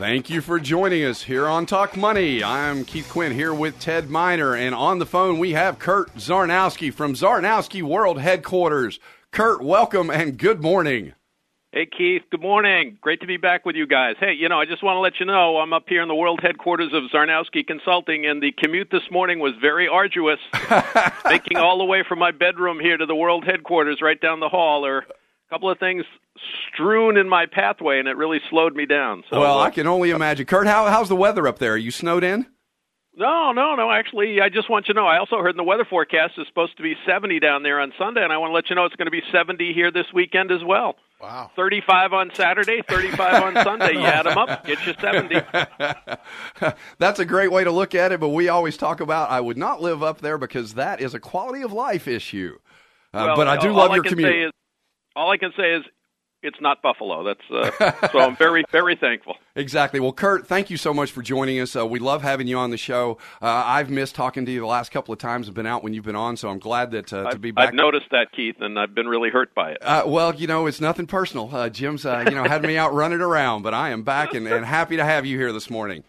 Thank you for joining us here on Talk Money. I'm Keith Quinn here with Ted Miner, and on the phone we have Kurt Czarnowski from Czarnowski World Headquarters. Kurt, welcome and good morning. Hey, Keith. Good morning. Great to be back with you guys. Hey, you know, I just want to let you know I'm up here in the world headquarters of Czarnowski Consulting, and the commute this morning was very arduous. Making all the way from my bedroom here to the world headquarters right down the hall are a couple of things strewn in my pathway, and it really slowed me down. So, well, uh, I can only imagine. Kurt, how, how's the weather up there? Are you snowed in? No, no, no. Actually, I just want you to know. I also heard in the weather forecast it's supposed to be 70 down there on Sunday, and I want to let you know it's going to be 70 here this weekend as well. Wow. 35 on Saturday, 35 on Sunday. You add them up, get you 70. That's a great way to look at it, but we always talk about I would not live up there because that is a quality of life issue. Uh, well, but I do love your commute. Is, all I can say is it's not Buffalo. That's uh, so I'm very very thankful. Exactly. Well, Kurt, thank you so much for joining us. Uh, we love having you on the show. Uh, I've missed talking to you the last couple of times. I've been out when you've been on, so I'm glad that uh, to be back. I've noticed that, Keith, and I've been really hurt by it. Uh, well, you know, it's nothing personal. Uh, Jim's you know had me out running around, but I am back and, and happy to have you here this morning.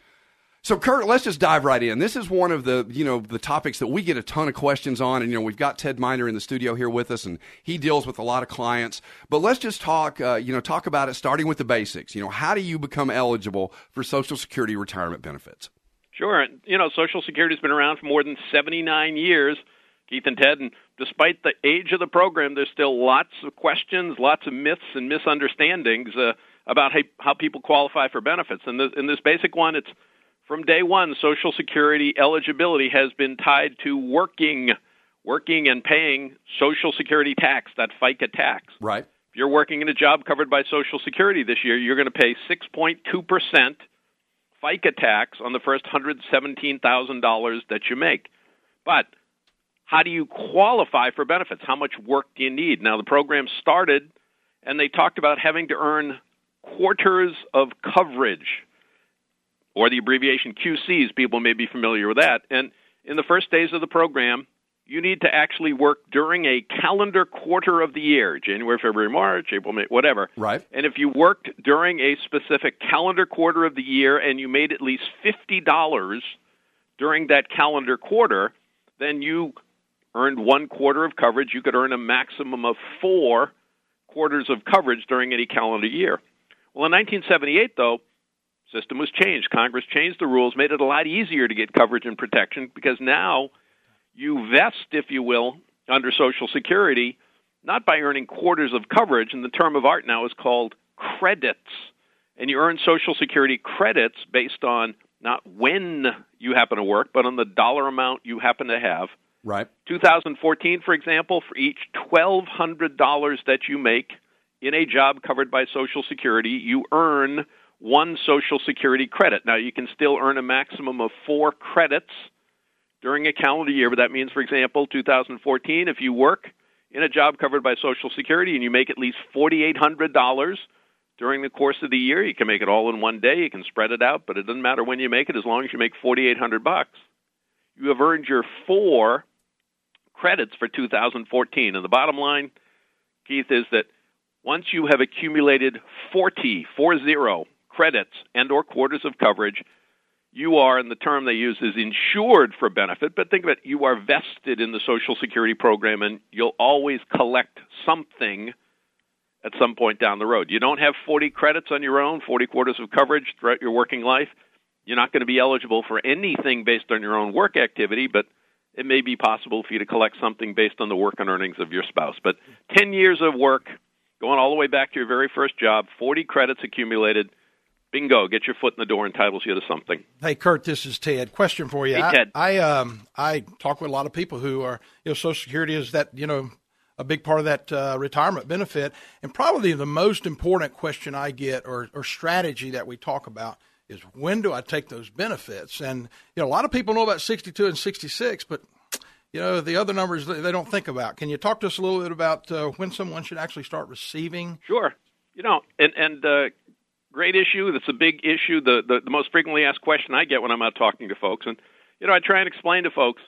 So, Kurt, let's just dive right in. This is one of the you know the topics that we get a ton of questions on, and you know we've got Ted Miner in the studio here with us, and he deals with a lot of clients. But let's just talk uh, you know talk about it, starting with the basics. You know, how do you become eligible for Social Security retirement benefits? Sure. You know, Social Security has been around for more than 79 years, Keith and Ted, and despite the age of the program, there's still lots of questions, lots of myths and misunderstandings uh, about how, how people qualify for benefits. And in this basic one, it's from day one, Social Security eligibility has been tied to working, working and paying Social Security tax, that FICA tax. Right. If you're working in a job covered by Social Security this year, you're going to pay 6.2% FICA tax on the first $117,000 that you make. But how do you qualify for benefits? How much work do you need? Now, the program started and they talked about having to earn quarters of coverage or the abbreviation QCs. People may be familiar with that. And in the first days of the program, you need to actually work during a calendar quarter of the year January, February, March, April, May, whatever. Right. And if you worked during a specific calendar quarter of the year and you made at least $50 during that calendar quarter, then you earned one quarter of coverage. You could earn a maximum of four quarters of coverage during any calendar year. Well, in 1978, though, system was changed. Congress changed the rules, made it a lot easier to get coverage and protection because now you vest, if you will, under Social Security, not by earning quarters of coverage, and the term of art now is called credits. And you earn Social Security credits based on not when you happen to work, but on the dollar amount you happen to have. Right. 2014, for example, for each $1,200 that you make in a job covered by Social Security, you earn one Social Security credit. Now, you can still earn a maximum of four credits during a calendar year, but that means, for example, 2014, if you work in a job covered by Social Security and you make at least $4,800 during the course of the year, you can make it all in one day. You can spread it out, but it doesn't matter when you make it as long as you make 4,800 bucks. You have earned your four credits for 2014. And the bottom line, Keith, is that once you have accumulated 40, 40 credits and or quarters of coverage, you are, and the term they use is insured for benefit, but think of it, you are vested in the Social Security program and you'll always collect something at some point down the road. You don't have 40 credits on your own, 40 quarters of coverage throughout your working life. You're not going to be eligible for anything based on your own work activity, but it may be possible for you to collect something based on the work and earnings of your spouse. But 10 years of work, going all the way back to your very first job, 40 credits accumulated – bingo, get your foot in the door entitles you to something. Hey, Kurt, this is Ted. Question for you. Hey, Ted. I, I, um, I talk with a lot of people who are, you know, Social Security is that, you know, a big part of that uh, retirement benefit. And probably the most important question I get or, or strategy that we talk about is when do I take those benefits? And, you know, a lot of people know about 62 and 66, but you know the other numbers they don't think about. Can you talk to us a little bit about uh, when someone should actually start receiving? Sure. You know, and and uh, great issue. That's a big issue. The, the, the most frequently asked question I get when I'm out talking to folks, and you know, I try and explain to folks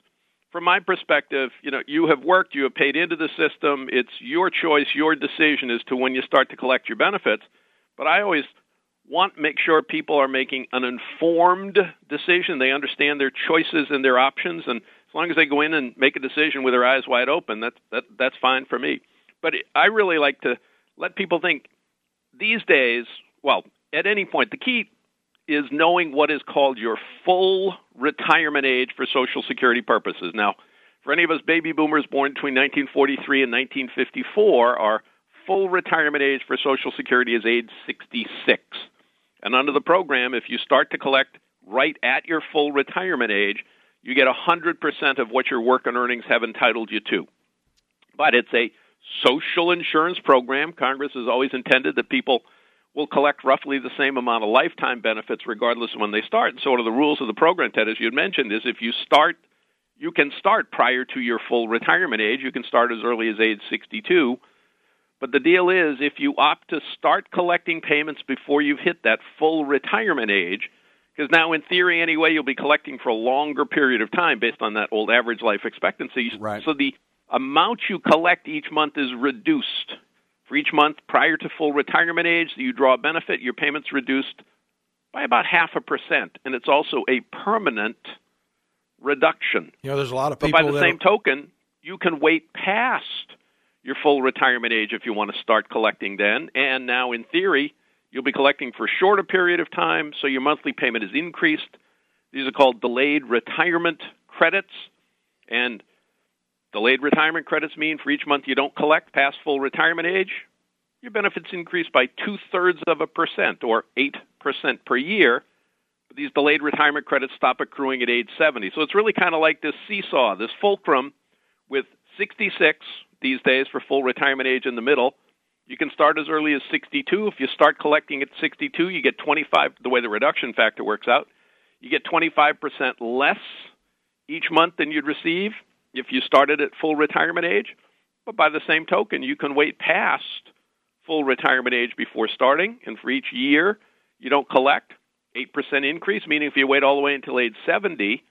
from my perspective. You know, you have worked, you have paid into the system. It's your choice, your decision as to when you start to collect your benefits. But I always want to make sure people are making an informed decision. They understand their choices and their options, and as long as they go in and make a decision with their eyes wide open, that's that that's fine for me. But I really like to let people think these days. Well, at any point, the key is knowing what is called your full retirement age for Social Security purposes. Now, for any of us baby boomers born between 1943 and 1954, our full retirement age for Social Security is age 66. And under the program, if you start to collect right at your full retirement age, you get 100% of what your work and earnings have entitled you to. But it's a social insurance program. Congress has always intended that people will collect roughly the same amount of lifetime benefits regardless of when they start. And so one of the rules of the program, Ted, as you had mentioned, is if you start, you can start prior to your full retirement age. You can start as early as age 62 but the deal is, if you opt to start collecting payments before you've hit that full retirement age, because now, in theory, anyway, you'll be collecting for a longer period of time based on that old average life expectancy. Right. So the amount you collect each month is reduced. For each month prior to full retirement age that you draw a benefit, your payment's reduced by about half a percent, and it's also a permanent reduction. You know, there's a lot of people. But by the same token, you can wait past your full retirement age if you want to start collecting then. And now, in theory, you'll be collecting for a shorter period of time, so your monthly payment is increased. These are called delayed retirement credits. And delayed retirement credits mean for each month you don't collect past full retirement age, your benefits increase by two thirds of a percent or 8% per year. But these delayed retirement credits stop accruing at age 70. So it's really kind of like this seesaw, this fulcrum with 66 these days for full retirement age in the middle. You can start as early as 62. If you start collecting at 62, you get 25, the way the reduction factor works out, you get 25% less each month than you'd receive if you started at full retirement age. But by the same token, you can wait past full retirement age before starting, and for each year you don't collect, 8% increase, meaning if you wait all the way until age 70,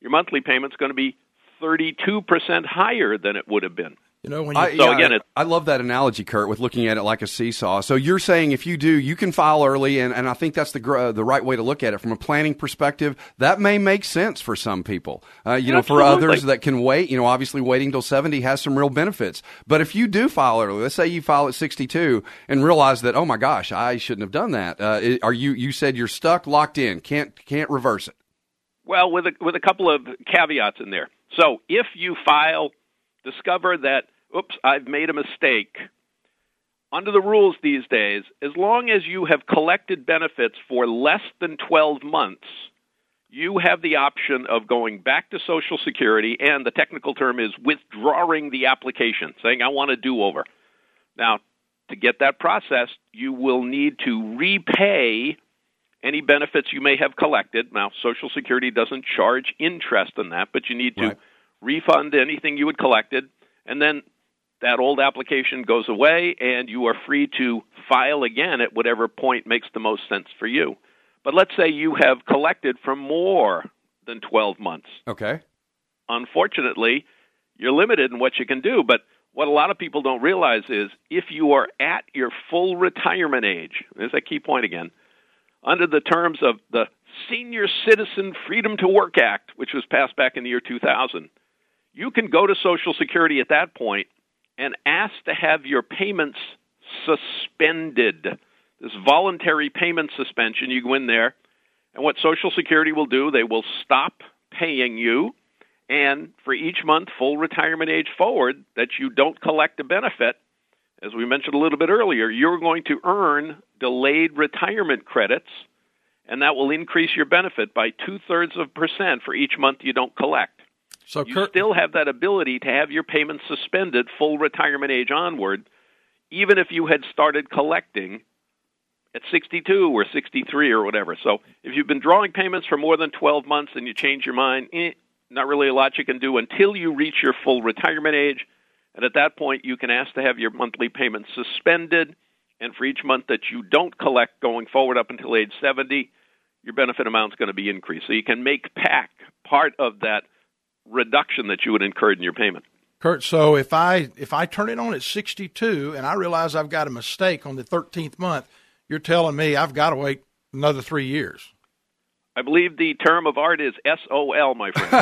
your monthly payment's going to be 32% higher than it would have been. You know, when you, I, So yeah, again, it- I love that analogy, Kurt, with looking at it like a seesaw. So you're saying if you do, you can file early, and, and I think that's the gr- uh, the right way to look at it from a planning perspective. That may make sense for some people. Uh, you know, for Absolutely. others that can wait, you know, obviously waiting till 70 has some real benefits. But if you do file early, let's say you file at 62 and realize that, oh my gosh, I shouldn't have done that. Uh, it- are you? You said you're stuck, locked in, can't can't reverse it. Well, with a, with a couple of caveats in there. So if you file, discover that, oops, I've made a mistake. Under the rules these days, as long as you have collected benefits for less than 12 months, you have the option of going back to Social Security, and the technical term is withdrawing the application, saying, I want a do over. Now, to get that processed, you will need to repay any benefits you may have collected. Now, Social Security doesn't charge interest on that, but you need to Right. Refund anything you had collected, and then that old application goes away, and you are free to file again at whatever point makes the most sense for you. But let's say you have collected for more than 12 months Okay. unfortunately, you're limited in what you can do. But what a lot of people don't realize is if you are at your full retirement age, there's that key point again, under the terms of the Senior Citizen Freedom to Work Act, which was passed back in the year 2000, you can go to Social Security at that point and ask to have your payments suspended. This voluntary payment suspension, you go in there, and what Social Security will do, they will stop paying you and for each month, full retirement age forward, that you don't collect a benefit, as we mentioned a little bit earlier, you're going to earn delayed retirement credits, and that will increase your benefit by two thirds of percent for each month you don't collect. So You Kurt, still have that ability to have your payments suspended full retirement age onward, even if you had started collecting at 62 or 63 or whatever. So if you've been drawing payments for more than 12 months and you change your mind, eh, not really a lot you can do until you reach your full retirement age. And at that point, you can ask to have your monthly payments suspended. And for each month that you don't collect going forward up until age 70, your benefit amount is going to be increased. So you can make back part of that reduction that you would incur in your payment. Kurt, so if I if I turn it on at 62 and I realize I've got a mistake on the 13th month, you're telling me I've got to wait another three years. I believe the term of art is SOL, my friend.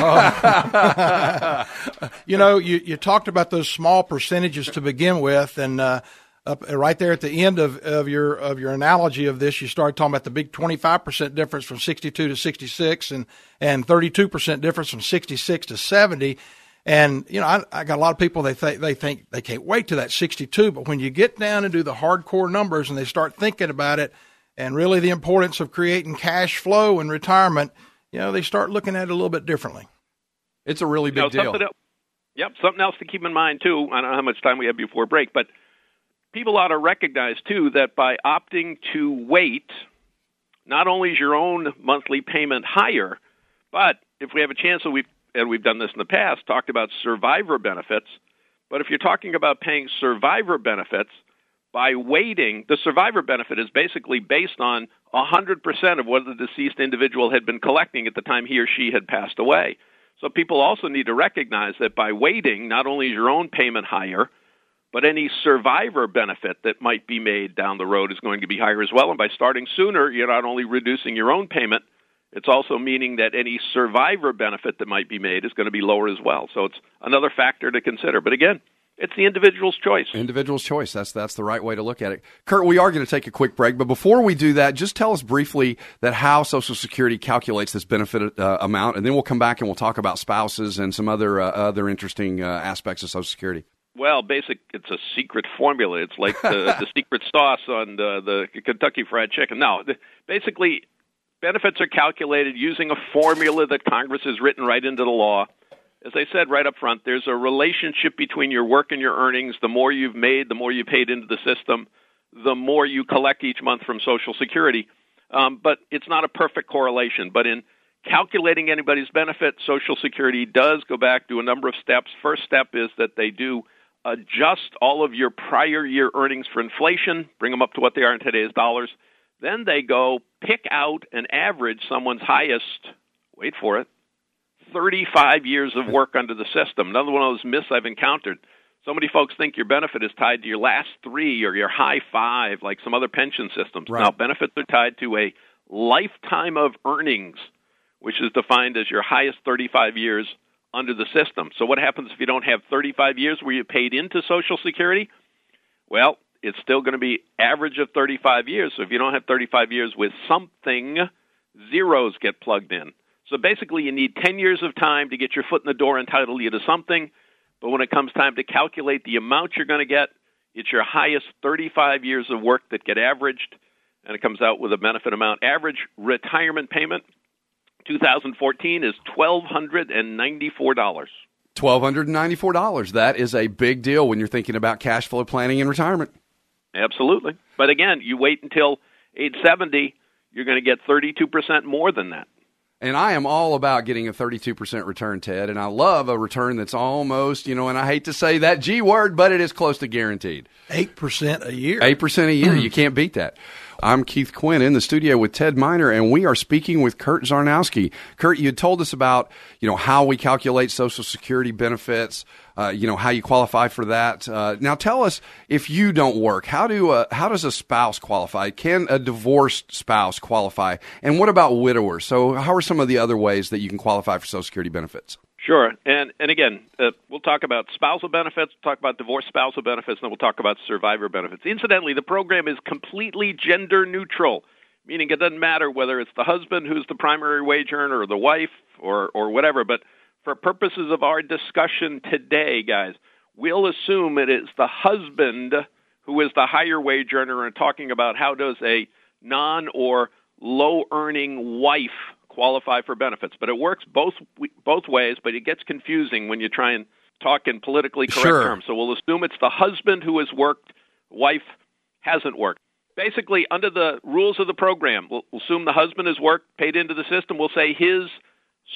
you know, you, you talked about those small percentages to begin with, and uh, up right there at the end of, of your of your analogy of this, you started talking about the big twenty five percent difference from sixty two to sixty six, and and thirty two percent difference from sixty six to seventy. And you know, I, I got a lot of people they think they think they can't wait to that sixty two, but when you get down and do the hardcore numbers and they start thinking about it and really the importance of creating cash flow in retirement, you know, they start looking at it a little bit differently. It's a really big you know, deal. Else, yep, something else to keep in mind too. I don't know how much time we have before break, but people ought to recognize too that by opting to wait, not only is your own monthly payment higher, but if we have a chance, and we've and we've done this in the past, talked about survivor benefits. But if you're talking about paying survivor benefits, by waiting, the survivor benefit is basically based on 100% of what the deceased individual had been collecting at the time he or she had passed away. So people also need to recognize that by waiting, not only is your own payment higher, but any survivor benefit that might be made down the road is going to be higher as well. And by starting sooner, you're not only reducing your own payment, it's also meaning that any survivor benefit that might be made is going to be lower as well. So it's another factor to consider. But again, it's the individual's choice. Individual's choice. That's that's the right way to look at it. Kurt, we are going to take a quick break, but before we do that, just tell us briefly that how Social Security calculates this benefit uh, amount, and then we'll come back and we'll talk about spouses and some other uh, other interesting uh, aspects of Social Security. Well, basic, it's a secret formula. It's like the, the secret sauce on the, the Kentucky Fried Chicken. No, the, basically, benefits are calculated using a formula that Congress has written right into the law as I said right up front, there's a relationship between your work and your earnings. The more you've made, the more you paid into the system, the more you collect each month from Social Security. Um, but it's not a perfect correlation. But in calculating anybody's benefit, Social Security does go back to a number of steps. First step is that they do adjust all of your prior year earnings for inflation, bring them up to what they are in today's dollars. Then they go pick out and average someone's highest, wait for it, 35 years of work under the system. Another one of those myths I've encountered. So many folks think your benefit is tied to your last three or your high five, like some other pension systems. Right. Now, benefits are tied to a lifetime of earnings, which is defined as your highest 35 years under the system. So, what happens if you don't have 35 years where you paid into Social Security? Well, it's still going to be average of 35 years. So, if you don't have 35 years with something, zeros get plugged in. So basically, you need 10 years of time to get your foot in the door, and title you to something. But when it comes time to calculate the amount you're going to get, it's your highest 35 years of work that get averaged, and it comes out with a benefit amount. Average retirement payment 2014 is $1,294. $1,294. That is a big deal when you're thinking about cash flow planning in retirement. Absolutely. But again, you wait until age 70, you're going to get 32% more than that. And I am all about getting a 32% return, Ted. And I love a return that's almost, you know, and I hate to say that G word, but it is close to guaranteed. 8% a year. 8% a year. you mm. can't beat that. I'm Keith Quinn in the studio with Ted Miner, and we are speaking with Kurt Czarnowski. Kurt, you told us about you know how we calculate Social Security benefits, uh, you know how you qualify for that. Uh, now, tell us if you don't work, how do uh, how does a spouse qualify? Can a divorced spouse qualify? And what about widowers? So, how are some of the other ways that you can qualify for Social Security benefits? Sure, and and again, uh, we'll talk about spousal benefits, talk about divorce spousal benefits, and then we'll talk about survivor benefits. Incidentally, the program is completely gender neutral, meaning it doesn't matter whether it's the husband who's the primary wage earner or the wife or or whatever. But for purposes of our discussion today, guys, we'll assume it is the husband who is the higher wage earner, and talking about how does a non or low earning wife qualify for benefits. But it works both both ways. But it gets confusing when you try and talk in politically correct sure. terms. So we'll assume it's the husband who has worked, wife hasn't worked. Basically, under the rules of the program, we'll, we'll assume the husband has worked, paid into the system. We'll say his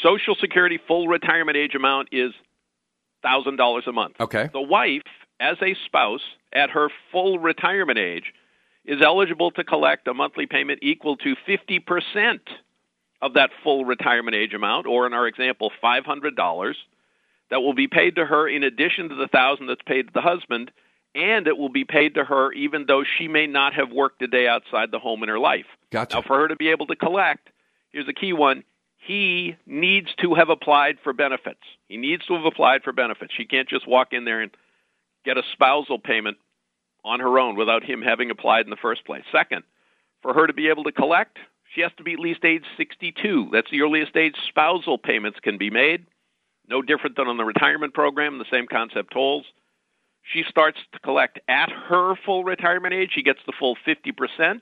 Social Security full retirement age amount is thousand dollars a month. Okay. The wife, as a spouse, at her full retirement age, is eligible to collect a monthly payment equal to fifty percent of that full retirement age amount, or in our example, $500, that will be paid to her in addition to the thousand that's paid to the husband and it will be paid to her even though she may not have worked a day outside the home in her life. Gotcha. Now, for her to be able to collect, here's a key one. He needs to have applied for benefits. He needs to have applied for benefits. She can't just walk in there and get a spousal payment on her own without him having applied in the first place. Second, for her to be able to collect, she has to be at least age 62. That's the earliest age spousal payments can be made. No different than on the retirement program, the same concept holds. She starts to collect at her full retirement age. She gets the full 50%.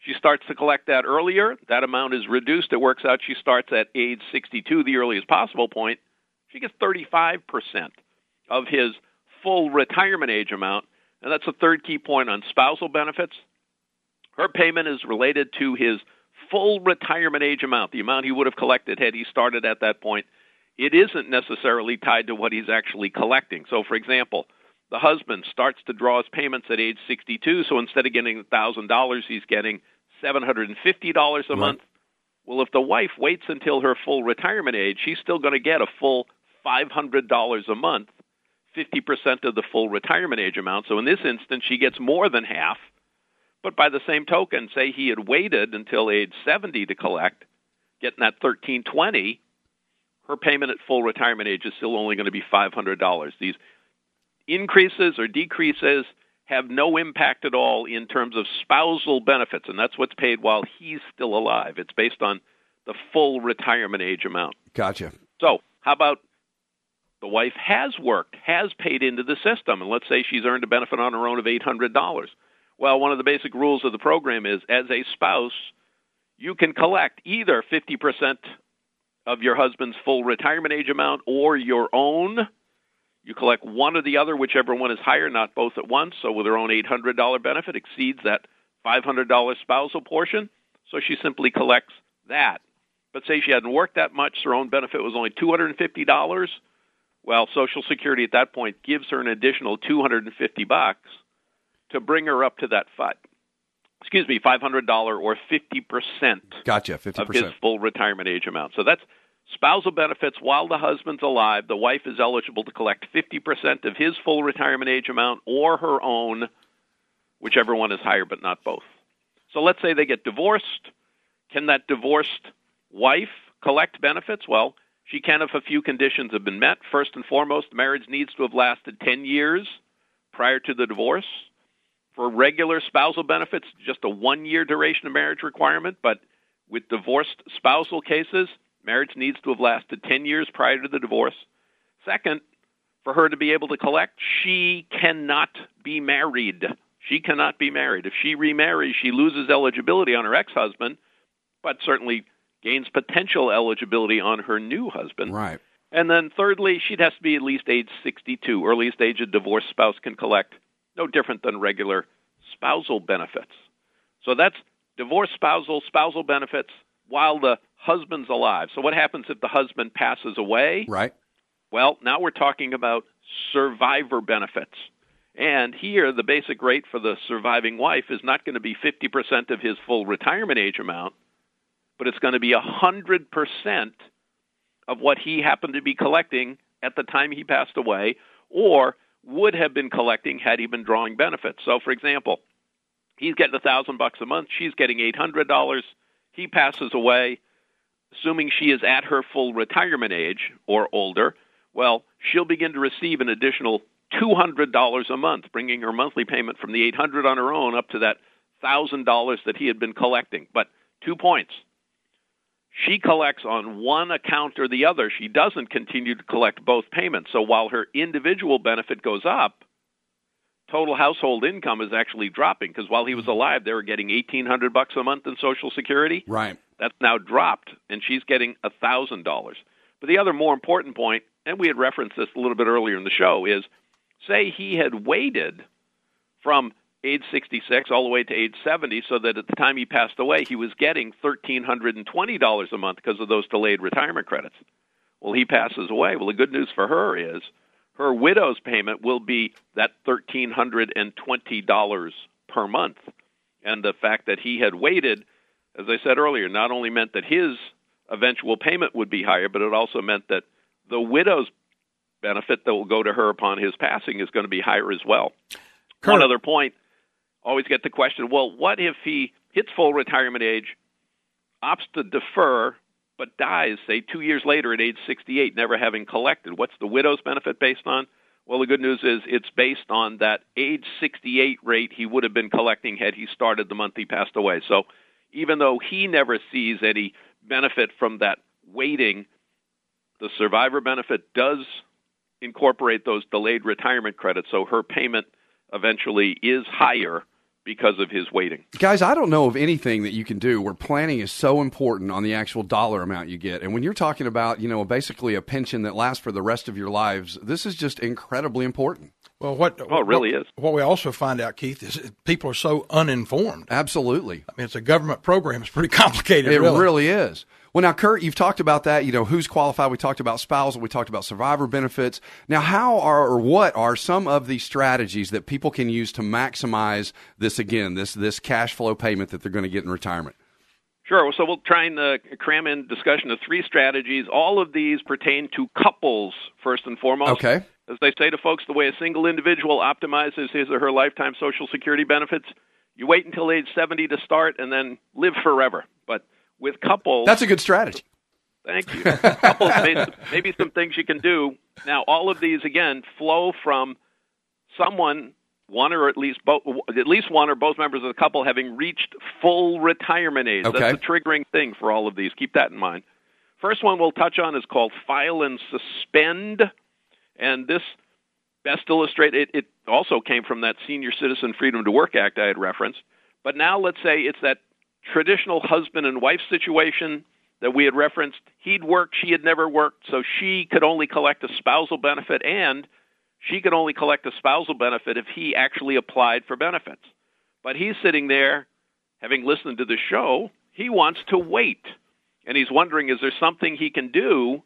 She starts to collect that earlier. That amount is reduced. It works out she starts at age 62, the earliest possible point. She gets 35% of his full retirement age amount. And that's the third key point on spousal benefits. Her payment is related to his full retirement age amount, the amount he would have collected had he started at that point. It isn't necessarily tied to what he's actually collecting. So, for example, the husband starts to draw his payments at age 62, so instead of getting $1,000, he's getting $750 a right. month. Well, if the wife waits until her full retirement age, she's still going to get a full $500 a month, 50% of the full retirement age amount. So in this instance, she gets more than half but by the same token, say he had waited until age 70 to collect, getting that 1320, her payment at full retirement age is still only going to be $500. These increases or decreases have no impact at all in terms of spousal benefits, and that's what's paid while he's still alive. It's based on the full retirement age amount. Gotcha. So, how about the wife has worked, has paid into the system, and let's say she's earned a benefit on her own of $800. Well, one of the basic rules of the program is as a spouse, you can collect either 50% of your husband's full retirement age amount or your own. You collect one or the other, whichever one is higher, not both at once. So, with her own $800 benefit exceeds that $500 spousal portion, so she simply collects that. But say she hadn't worked that much, her own benefit was only $250. Well, Social Security at that point gives her an additional 250 bucks to bring her up to that five, excuse me, five hundred dollar or fifty percent. Gotcha, 50%. of his full retirement age amount. So that's spousal benefits while the husband's alive. The wife is eligible to collect fifty percent of his full retirement age amount or her own, whichever one is higher, but not both. So let's say they get divorced. Can that divorced wife collect benefits? Well, she can if a few conditions have been met. First and foremost, marriage needs to have lasted 10 years prior to the divorce. For regular spousal benefits, just a one year duration of marriage requirement, but with divorced spousal cases, marriage needs to have lasted 10 years prior to the divorce. Second, for her to be able to collect, she cannot be married. She cannot be married. If she remarries, she loses eligibility on her ex husband, but certainly gains potential eligibility on her new husband. Right. And then thirdly, she'd have to be at least age 62, earliest age a divorced spouse can collect no different than regular spousal benefits. So that's divorce spousal, spousal benefits while the husband's alive. So what happens if the husband passes away? Right. Well, now we're talking about survivor benefits. And here, the basic rate for the surviving wife is not going to be 50% of his full retirement age amount, but it's going to be 100% of what he happened to be collecting at the time he passed away, or would have been collecting had he been drawing benefits. So, for example, he's getting a thousand bucks a month. She's getting eight hundred dollars. He passes away, assuming she is at her full retirement age or older. Well, she'll begin to receive an additional two hundred dollars a month, bringing her monthly payment from the eight hundred on her own up to that thousand dollars that he had been collecting. But two points: she collects on one account or the other. She doesn't continue to collect both payments. So while her individual benefit goes up, total household income is actually dropping because while he was alive, they were getting eighteen hundred bucks a month in Social Security. Right. That's now dropped, and she's getting a thousand dollars. But the other more important point, and we had referenced this a little bit earlier in the show, is say he had waited from age 66 all the way to age 70 so that at the time he passed away he was getting $1320 a month because of those delayed retirement credits. Well he passes away. Well the good news for her is her widow's payment will be that $1320 per month. And the fact that he had waited as i said earlier not only meant that his eventual payment would be higher but it also meant that the widow's benefit that will go to her upon his passing is going to be higher as well one other point. Always get the question, well, what if he hits full retirement age, opts to defer, but dies, say, two years later at age 68, never having collected? What's the widow's benefit based on? Well, the good news is it's based on that age 68 rate he would have been collecting had he started the month he passed away. So even though he never sees any benefit from that waiting, the survivor benefit does incorporate those delayed retirement credits, so her payment eventually is higher because of his waiting. Guys, I don't know of anything that you can do where planning is so important on the actual dollar amount you get. And when you're talking about, you know, basically a pension that lasts for the rest of your lives, this is just incredibly important. Well, what? Oh, it really what, is. What we also find out, Keith, is people are so uninformed. Absolutely. I mean, it's a government program. It's pretty complicated. It really, really is. Well, now, Kurt, you've talked about that. You know, who's qualified. We talked about spousal. We talked about survivor benefits. Now, how are or what are some of the strategies that people can use to maximize this again, this this cash flow payment that they're going to get in retirement? Sure. So we'll try and uh, cram in discussion of three strategies. All of these pertain to couples first and foremost. Okay. As they say to folks, the way a single individual optimizes his or her lifetime Social Security benefits, you wait until age 70 to start and then live forever. But with couples. That's a good strategy. Thank you. couples, maybe some things you can do. Now, all of these again flow from someone, one or at least both, at least one or both members of the couple having reached full retirement age. Okay. That's a triggering thing for all of these. Keep that in mind. First one we'll touch on is called file and suspend, and this best illustrated. It, it also came from that Senior Citizen Freedom to Work Act I had referenced. But now let's say it's that traditional husband and wife situation that we had referenced. He'd worked, she had never worked, so she could only collect a spousal benefit, and she could only collect a spousal benefit if he actually applied for benefits. But he's sitting there, having listened to the show, he wants to wait. And he's wondering is there something he can do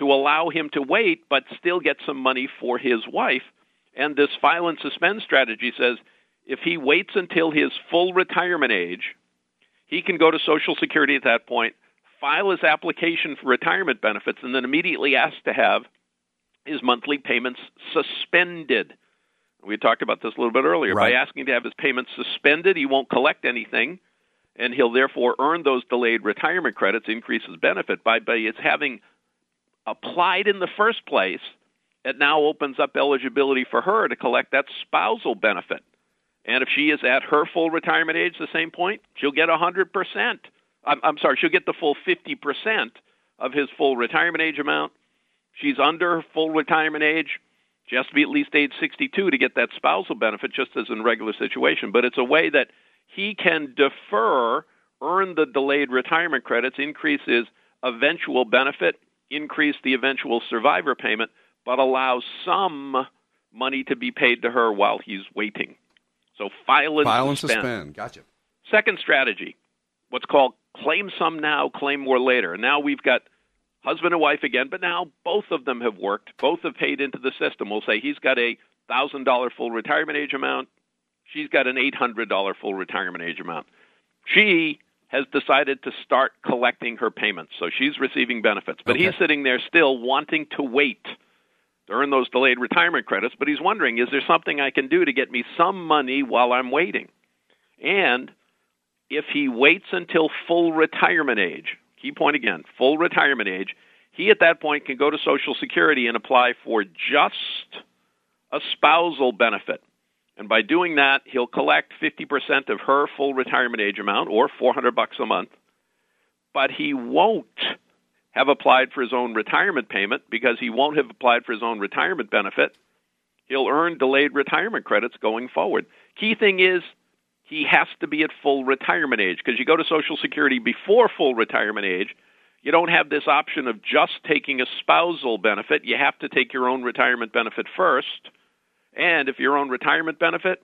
to allow him to wait but still get some money for his wife? And this file and suspend strategy says if he waits until his full retirement age, he can go to Social Security at that point, file his application for retirement benefits, and then immediately ask to have his monthly payments suspended. We talked about this a little bit earlier. Right. By asking to have his payments suspended, he won't collect anything, and he'll therefore earn those delayed retirement credits, increase his benefit. By, by its having applied in the first place, it now opens up eligibility for her to collect that spousal benefit. And if she is at her full retirement age, the same point, she'll get 100%. I'm, I'm sorry, she'll get the full 50% of his full retirement age amount. She's under full retirement age. She has to be at least age 62 to get that spousal benefit, just as in regular situation. But it's a way that he can defer, earn the delayed retirement credits, increase his eventual benefit, increase the eventual survivor payment, but allow some money to be paid to her while he's waiting. So file and File and suspend. suspend. Gotcha. Second strategy, what's called claim some now, claim more later. And now we've got husband and wife again, but now both of them have worked. Both have paid into the system. We'll say he's got a thousand dollar full retirement age amount. She's got an eight hundred dollar full retirement age amount. She has decided to start collecting her payments, so she's receiving benefits. But Okay. he's sitting there still wanting to wait to earn those delayed retirement credits. But he's wondering, is there something I can do to get me some money while I'm waiting? And if he waits until full retirement age, key point again, full retirement age, he at that point can go to Social Security and apply for just a spousal benefit. And by doing that, he'll collect 50% of her full retirement age amount or 400 bucks a month. But he won't have applied for his own retirement payment because he won't have applied for his own retirement benefit. He'll earn delayed retirement credits going forward. Key thing is he has to be at full retirement age because you go to Social Security before full retirement age, you don't have this option of just taking a spousal benefit. You have to take your own retirement benefit first. And if your own retirement benefit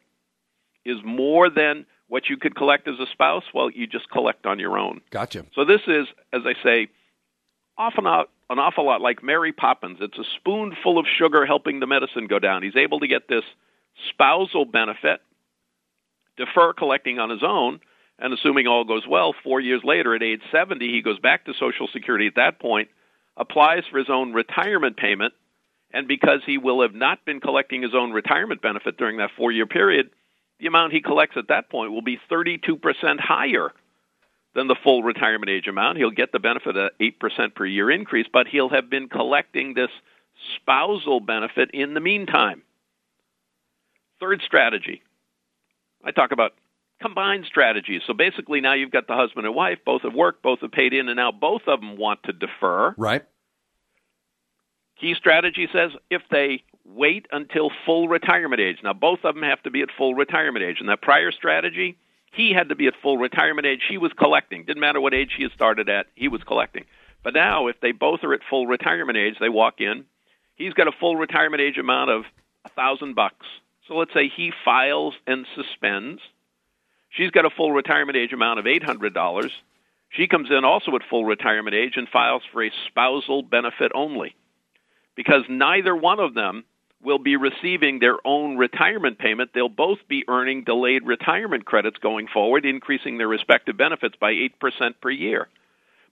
is more than what you could collect as a spouse, well, you just collect on your own. Gotcha. So this is, as I say, often a- an awful lot like Mary Poppins. It's a spoonful of sugar helping the medicine go down. He's able to get this spousal benefit, defer collecting on his own, and assuming all goes well, four years later at age 70, he goes back to Social Security at that point, applies for his own retirement payment, And because he will have not been collecting his own retirement benefit during that four year period, the amount he collects at that point will be 32% higher than the full retirement age amount. He'll get the benefit of 8% per year increase, but he'll have been collecting this spousal benefit in the meantime. Third strategy I talk about combined strategies. So basically, now you've got the husband and wife, both have worked, both have paid in, and now both of them want to defer. Right. Key strategy says if they wait until full retirement age. Now, both of them have to be at full retirement age. In that prior strategy, he had to be at full retirement age. She was collecting. Didn't matter what age he had started at, he was collecting. But now, if they both are at full retirement age, they walk in. He's got a full retirement age amount of a thousand bucks. So let's say he files and suspends. She's got a full retirement age amount of eight hundred dollars. She comes in also at full retirement age and files for a spousal benefit only. Because neither one of them will be receiving their own retirement payment. They'll both be earning delayed retirement credits going forward, increasing their respective benefits by 8% per year.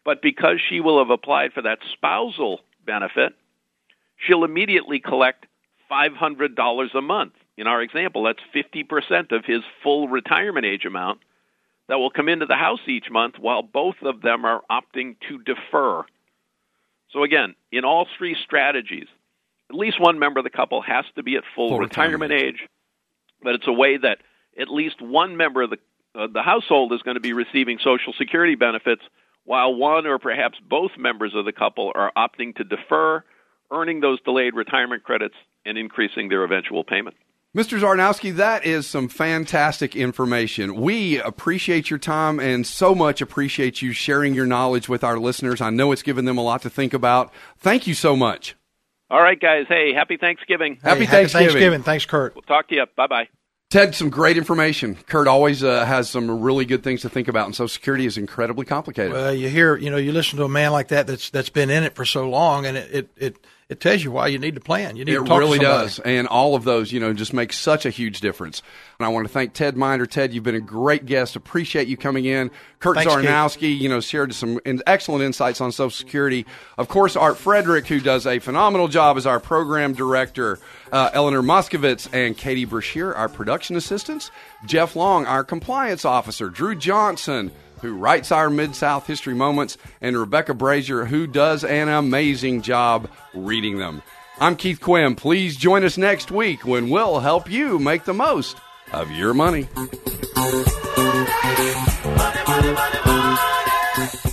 But because she will have applied for that spousal benefit, she'll immediately collect $500 a month. In our example, that's 50% of his full retirement age amount that will come into the house each month while both of them are opting to defer. So, again, in all three strategies, at least one member of the couple has to be at full, Full retirement, retirement age, but it's a way that at least one member of the uh, the household is going to be receiving Social Security benefits, while one or perhaps both members of the couple are opting to defer, earning those delayed retirement credits, and increasing their eventual payment. Mr. Czarnowski, that is some fantastic information. We appreciate your time and so much appreciate you sharing your knowledge with our listeners. I know it's given them a lot to think about. Thank you so much. All right, guys. Hey, happy Thanksgiving. Happy Thanksgiving. Thanksgiving. Thanks, Kurt. We'll talk to you. Bye bye. Ted, some great information. Kurt always uh, has some really good things to think about, and Social Security is incredibly complicated. Well, you hear, you know, you listen to a man like that that's that's been in it for so long, and it it it, it tells you why you need to plan. You need It to talk really to does. And all of those, you know, just make such a huge difference. And I want to thank Ted Minder. Ted, you've been a great guest. Appreciate you coming in. Kurt Thanks, Keith. Czarnowski, you know, shared some excellent insights on Social Security. Of course, Art Frederick, who does a phenomenal job as our program director. Uh, Eleanor Moskovitz and Katie Brashear, our production assistants. Jeff Long, our compliance officer. Drew Johnson, who writes our Mid South History Moments, and Rebecca Brazier, who does an amazing job reading them. I'm Keith Quinn. Please join us next week when we'll help you make the most of your money.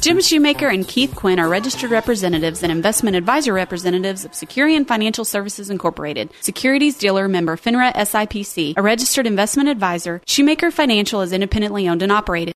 Jim Shoemaker and Keith Quinn are registered representatives and investment advisor representatives of Securian Financial Services Incorporated, securities dealer member FINRA SIPC, a registered investment advisor. Shoemaker Financial is independently owned and operated.